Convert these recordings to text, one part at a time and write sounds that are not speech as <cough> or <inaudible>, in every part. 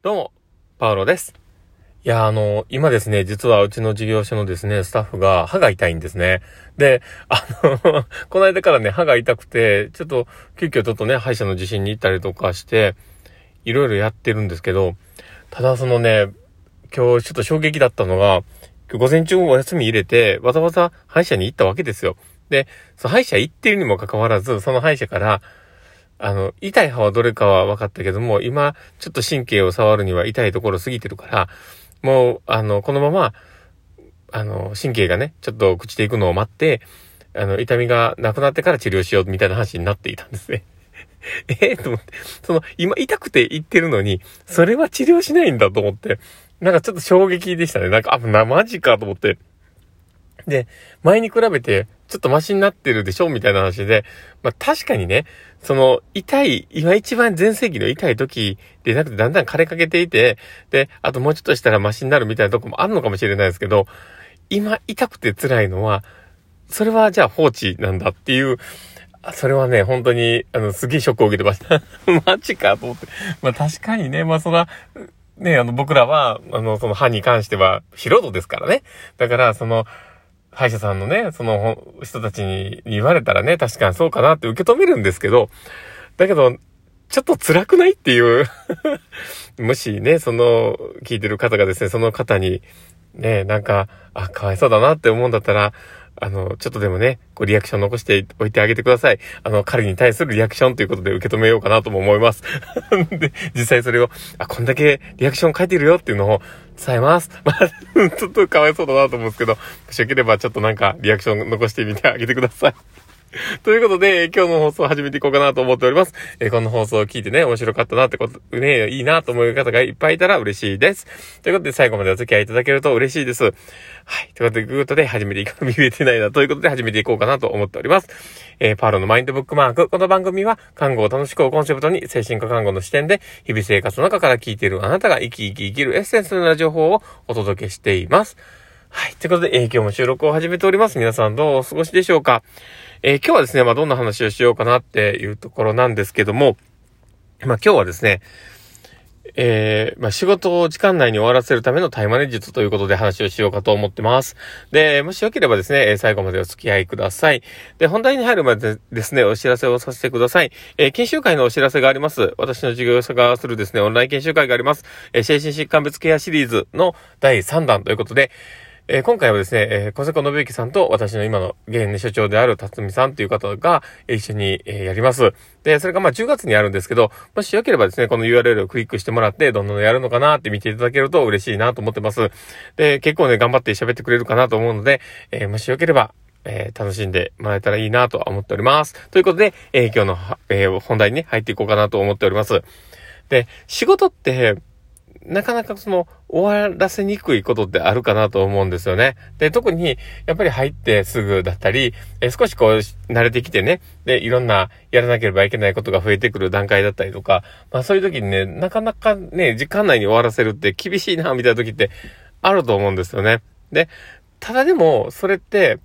どうも、パウロです。いや、あの、今ですね、実はうちの事業所のですね、スタッフが歯が痛いんですね。で、あの <laughs> この間からね、歯が痛くて、ちょっと、急遽ちょっとね、歯医者の受診に行ったりとかして、いろいろやってるんですけど、ただそのね、今日ちょっと衝撃だったのが、午前中お休み入れて、わざわざ歯医者に行ったわけですよ。で、その歯医者行ってるにもかかわらず、その歯医者から、あの、痛い歯はどれかは分かったけども、今、ちょっと神経を触るには痛いところ過ぎてるから、もう、あの、このまま、あの、神経がね、ちょっと朽ちていくのを待って、あの、痛みがなくなってから治療しようみたいな話になっていたんですね。<laughs> ええと思って、その、今痛くて言ってるのに、それは治療しないんだと思って、なんかちょっと衝撃でしたね。なんか、あ、な、マジかと思って。で、前に比べて、ちょっとマシになってるでしょみたいな話で、まあ確かにね、その、痛い、今一番前世紀の痛い時でなくてだんだん枯れかけていて、で、あともうちょっとしたらマシになるみたいなとこもあるのかもしれないですけど、今痛くて辛いのは、それはじゃあ放置なんだっていう、それはね、本当に、あの、すげえショックを受けてました。<laughs> マジかと思って。まあ確かにね、まあそら、ね、あの僕らは、あの、その歯に関しては素人ですからね。だから、その、歯医者さんのね、その人たちに言われたらね、確かにそうかなって受け止めるんですけど、だけど、ちょっと辛くないっていう <laughs> もしね、その、聞いてる方がですね、その方に、ね、なんか、あ、かわいそうだなって思うんだったら、あの、ちょっとでもね、こうリアクション残しておいてあげてください。あの、彼に対するリアクションということで受け止めようかなとも思います。<laughs> で、実際それを、あ、こんだけリアクション書いてるよっていうのをさえます。<laughs> まあ、ちょっとかわいそうだなと思うんですけど、もしよければちょっとなんかリアクション残してみてあげてください。<laughs> ということで、今日の放送を始めていこうかなと思っております。えこの放送を聞いてね、面白かったなってこと、ね、いいなと思う方がいっぱいいたら嬉しいです。ということで、最後までお付き合いいただけると嬉しいです。はい。ということで、始めていく <laughs> 見えてないなということで、始めていこうかなと思っております。えー、パーロのマインドブックマーク。この番組は、看護を楽しくをコンセプトに、精神科看護の視点で、日々生活の中から聞いているあなたが生き生き生きるエッセンスのような情報をお届けしています。はい。ということで、えー、今日も収録を始めております。皆さんどうお過ごしでしょうか？えー、今日はですね、まあ、どんな話をしようかなっていうところなんですけども、まあ、今日はですね、えー、まあ、仕事を時間内に終わらせるためのタイマネ術ということで話をしようかと思ってます。で、もしよければですね、最後までお付き合いください。で、本題に入るまでですね、お知らせをさせてください。えー、研修会のお知らせがあります。私の授業者がするですね、オンライン研修会があります。えー、精神疾患別ケアシリーズの第3弾ということで、えー、今回はですね、えー、小坂信之さんと私の今の現任所長である辰巳さんという方が、え、一緒に、えー、やります。で、それがまあ10月にあるんですけど、もしよければですね、この URL をクリックしてもらって、どんなのやるのかなって見ていただけると嬉しいなと思ってます。で、結構ね、頑張って喋ってくれるかなと思うので、えー、もしよければ、えー、楽しんでもらえたらいいなと思っております。ということで、えー、今日の、えー、本題に、ね、入っていこうかなと思っております。で、仕事って、なかなかその、終わらせにくいことってあるかなと思うんですよね。で、特に、やっぱり入ってすぐだったり、え少しこう、慣れてきてね、で、いろんな、やらなければいけないことが増えてくる段階だったりとか、まあそういう時にね、なかなかね、時間内に終わらせるって厳しいな、みたいな時ってあると思うんですよね。で、ただでも、それって、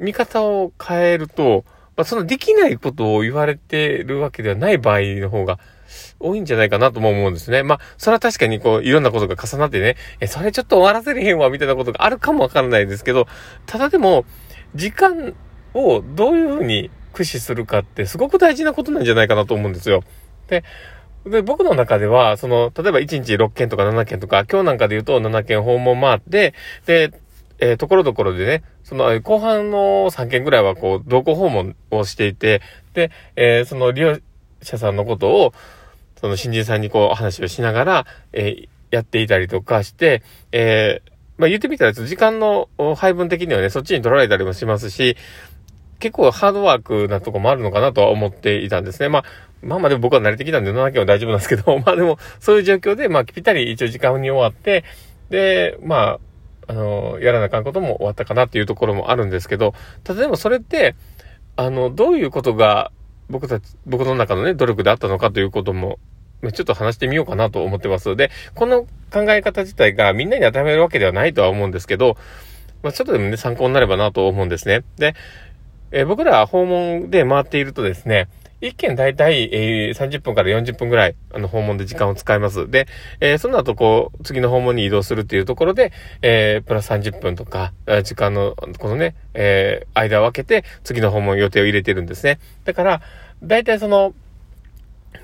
見方を変えると、まあそのできないことを言われてるわけではない場合の方が、多いんじゃないかなとも思うんですね。まあ、それは確かにこう、いろんなことが重なってね、え、それちょっと終わらせれへんわ、みたいなことがあるかもわからないですけど、ただでも、時間をどういうふうに駆使するかってすごく大事なことなんじゃないかなと思うんですよ。で、で、僕の中では、その、例えば1日6件とか7件とか、今日なんかで言うと7件訪問回って、で、えー、ところどころでね、その、後半の3件ぐらいはこう、同行訪問をしていて、で、えー、その利用者さんのことを、その新人さんにこう話をしながら、えー、やっていたりとかして、えー、まあ言ってみたら時間の配分的にはね、そっちに取られたりもしますし、結構ハードワークなとこもあるのかなとは思っていたんですね。まあ、まあまあでも僕は慣れてきたんで7件は大丈夫なんですけど、<laughs> まあでもそういう状況で、まあぴったり一応時間に終わって、で、まあ、あの、やらなあかんことも終わったかなっていうところもあるんですけど、ただでもそれって、あの、どういうことが僕たち、僕の中のね、努力であったのかということもちょっと話してみようかなと思ってます。で、この考え方自体がみんなに当てはめるわけではないとは思うんですけど、まあ、ちょっとでもね、参考になればなと思うんですね。で、えー、僕らは訪問で回っているとですね、一件だいたい、えー、30分から40分ぐらい、あの、訪問で時間を使います。で、えー、その後、こう、次の訪問に移動するっていうところで、えー、プラス30分とか、時間の、このね、えー、間を空けて、次の訪問予定を入れてるんですね。だから、だいたいその、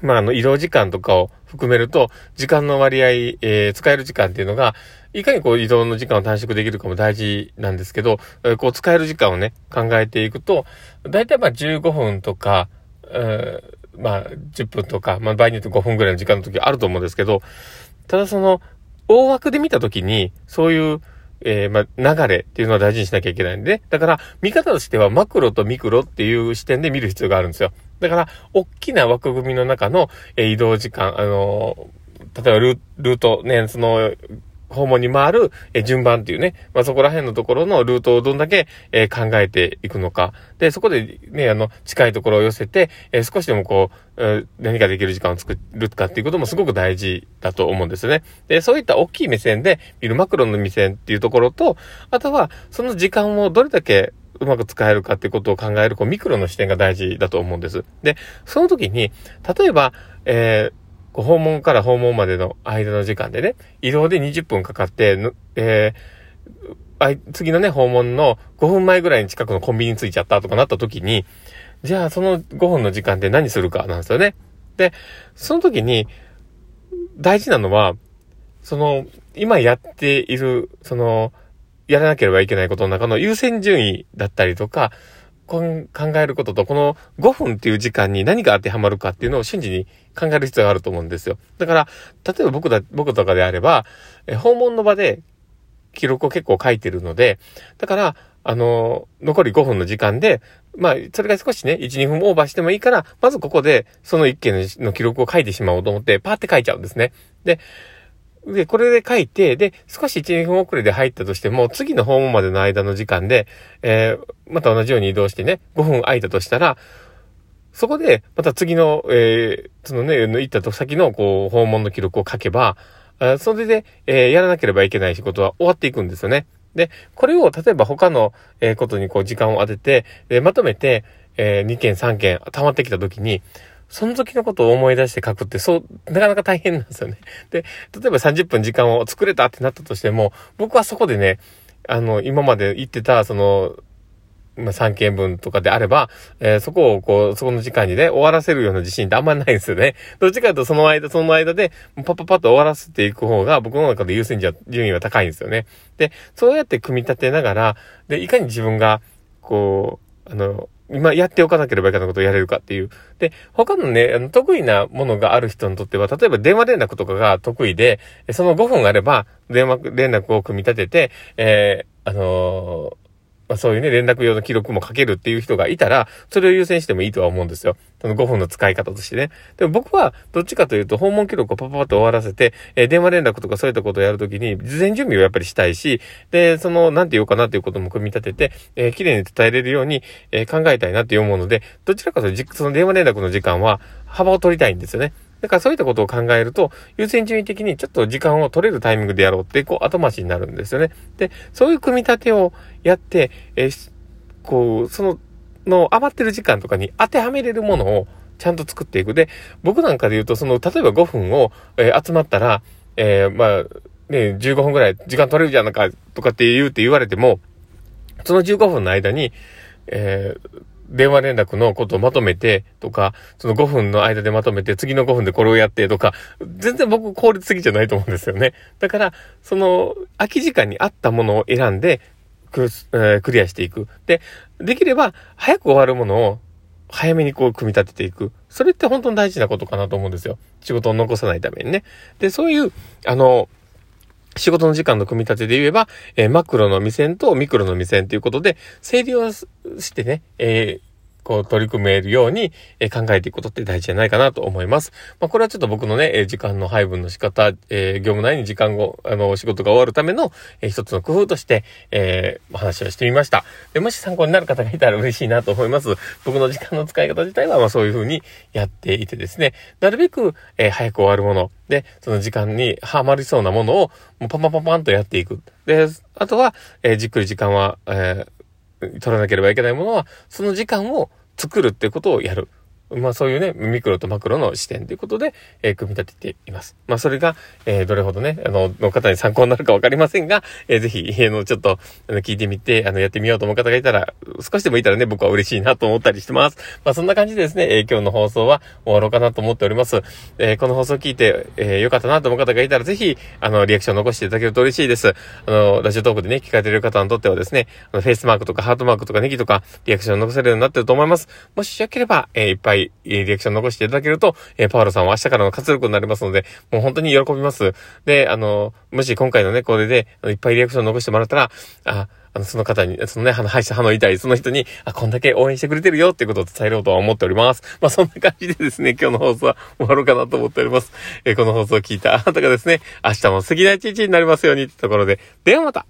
まあ、あの、移動時間とかを含めると、時間の割合、えー、使える時間っていうのが、いかにこう移動の時間を短縮できるかも大事なんですけど、えー、こう使える時間をね、考えていくと、だいたいまあ15分とか、え、まあ10分とか、まあ場合によって5分ぐらいの時間の時あると思うんですけど、ただその、大枠で見た時に、そういう、えー、まあ、流れっていうのは大事にしなきゃいけないんで、だから、見方としてはマクロとミクロっていう視点で見る必要があるんですよ。だから、大きな枠組みの中の、えー、移動時間、あのー、例えばルート、ね、その、訪問に回る、え順番っていうね、まあ、そこら辺のところのルートをどんだけ、え考えていくのか。で、そこでね、あの、近いところを寄せて、え少しでもこう、何かできる時間を作るかっていうこともすごく大事だと思うんですね。で、そういった大きい目線で見るマクロの目線っていうところと、あとは、その時間をどれだけうまく使えるかってことを考える、こう、ミクロの視点が大事だと思うんです。で、その時に、例えば、えー、ご訪問から訪問までの間の時間でね、移動で20分かかって、えー、次のね、訪問の5分前ぐらいに近くのコンビニに着いちゃったとかなった時に、じゃあその5分の時間で何するかなんですよね。で、その時に、大事なのは、その、今やっている、その、やらなければいけないことの中の優先順位だったりとか、考えることと、この5分っていう時間に何が当てはまるかっていうのを瞬時に考える必要があると思うんですよ。だから、例えば僕だ、僕とかであれば、え訪問の場で記録を結構書いてるので、だから、あの、残り5分の時間で、まあ、それが少しね、1、2分オーバーしてもいいから、まずここで、その1件の記録を書いてしまおうと思って、パーって書いちゃうんですね。で、で、これで書いて、で、少し1、2分遅れで入ったとしても、次の訪問までの間の時間で、えー、また同じように移動してね、5分空いたとしたら、そこで、また次の、えー、そのね、行ったと先の、こう、訪問の記録を書けば、それで、えー、やらなければいけない仕事は終わっていくんですよね。で、これを、例えば他の、えー、ことにこう、時間を当てて、えまとめて、え2件3件溜まってきたときに、その時のことを思い出して書くって、そう、なかなか大変なんですよね。で、例えば30分時間を作れたってなったとしても、僕はそこでね、あの、今まで言ってた、その、まあ、3件分とかであれば、えー、そこをこう、そこの時間にね、終わらせるような自信ってあんまりないんですよね。<laughs> どっちかというとその間、その間で、パッパッパッと終わらせていく方が僕の中で優先順位は高いんですよね。で、そうやって組み立てながら、で、いかに自分が、こう、あの、今やっておかなければいけないことをやれるかっていう。で、他のね、あの得意なものがある人にとっては、例えば電話連絡とかが得意で、その5分あれば、電話連絡を組み立てて、えー、あのーまあ、そういうね、連絡用の記録も書けるっていう人がいたら、それを優先してもいいとは思うんですよ。その5分の使い方としてね。でも僕は、どっちかというと、訪問記録をパパパッと終わらせて、えー、電話連絡とかそういったことをやるときに、事前準備をやっぱりしたいし、で、その、なんて言おうかなっていうことも組み立てて、えー、綺麗に伝えれるように、えー、考えたいなって思うので、どちらかというと、その電話連絡の時間は、幅を取りたいんですよね。だからそういったことを考えると、優先順位的にちょっと時間を取れるタイミングでやろうって、こう後回しになるんですよね。で、そういう組み立てをやって、えー、こう、その、の余ってる時間とかに当てはめれるものをちゃんと作っていく。で、僕なんかで言うと、その、例えば5分を、えー、集まったら、えー、まあ、ね、15分ぐらい時間取れるじゃんか、とかって言うって言われても、その15分の間に、えー、電話連絡のことをまとめてとか、その5分の間でまとめて、次の5分でこれをやってとか、全然僕効率的じゃないと思うんですよね。だから、その、空き時間に合ったものを選んで、ク,、えー、クリアしていく。で、できれば、早く終わるものを、早めにこう組み立てていく。それって本当に大事なことかなと思うんですよ。仕事を残さないためにね。で、そういう、あの、仕事の時間の組み立てで言えば、えー、マクロの目線とミクロの目線ということで、整理をしてね、えーこう取り組めるように、え考えていくことって大事じゃないかなと思います。まあ、これはちょっと僕のね、え時間の配分の仕方、えー、業務内に時間後、あの、仕事が終わるための、えー、一つの工夫として、えー、話をしてみました。で、もし参考になる方がいたら嬉しいなと思います。僕の時間の使い方自体は、まあそういう風にやっていてですね、なるべく、え、早く終わるもの、で、その時間にはまりそうなものを、もうパンパンパンパンとやっていく。で、あとは、え、じっくり時間は、えー、取らなければいけないものは、その時間を作るってことをやる。まあそういうね、ミクロとマクロの視点ということで、えー、組み立てています。まあそれが、えー、どれほどね、あの、の方に参考になるかわかりませんが、えー、ぜひ、あの、ちょっと、あの、聞いてみて、あの、やってみようと思う方がいたら、少しでもいたらね、僕は嬉しいなと思ったりしてます。まあそんな感じでですね、えー、今日の放送は終わろうかなと思っております。えー、この放送を聞いて、えー、よかったなと思う方がいたら、ぜひ、あの、リアクション残していただけると嬉しいです。あの、ラジオトークでね、聞かれてる方にとってはですね、あの、フェイスマークとかハートマークとかネギとか、リアクション残せるようになってると思います。もしよければ、えー、いっぱいい、リアクション残していただけると、えー、パウロさんは明日からの活力になりますので、もう本当に喜びます。で、あの、もし今回のね、これで、いっぱいリアクション残してもらったら、あ、あの、その方に、そのね、歯の、歯医者、歯の痛い、その人に、あ、こんだけ応援してくれてるよっていうことを伝えようとは思っております。まあ、そんな感じでですね、今日の放送は終わろうかなと思っております。えー、この放送を聞いたあなたがですね、明日も素敵な一日になりますようにってところで、ではまた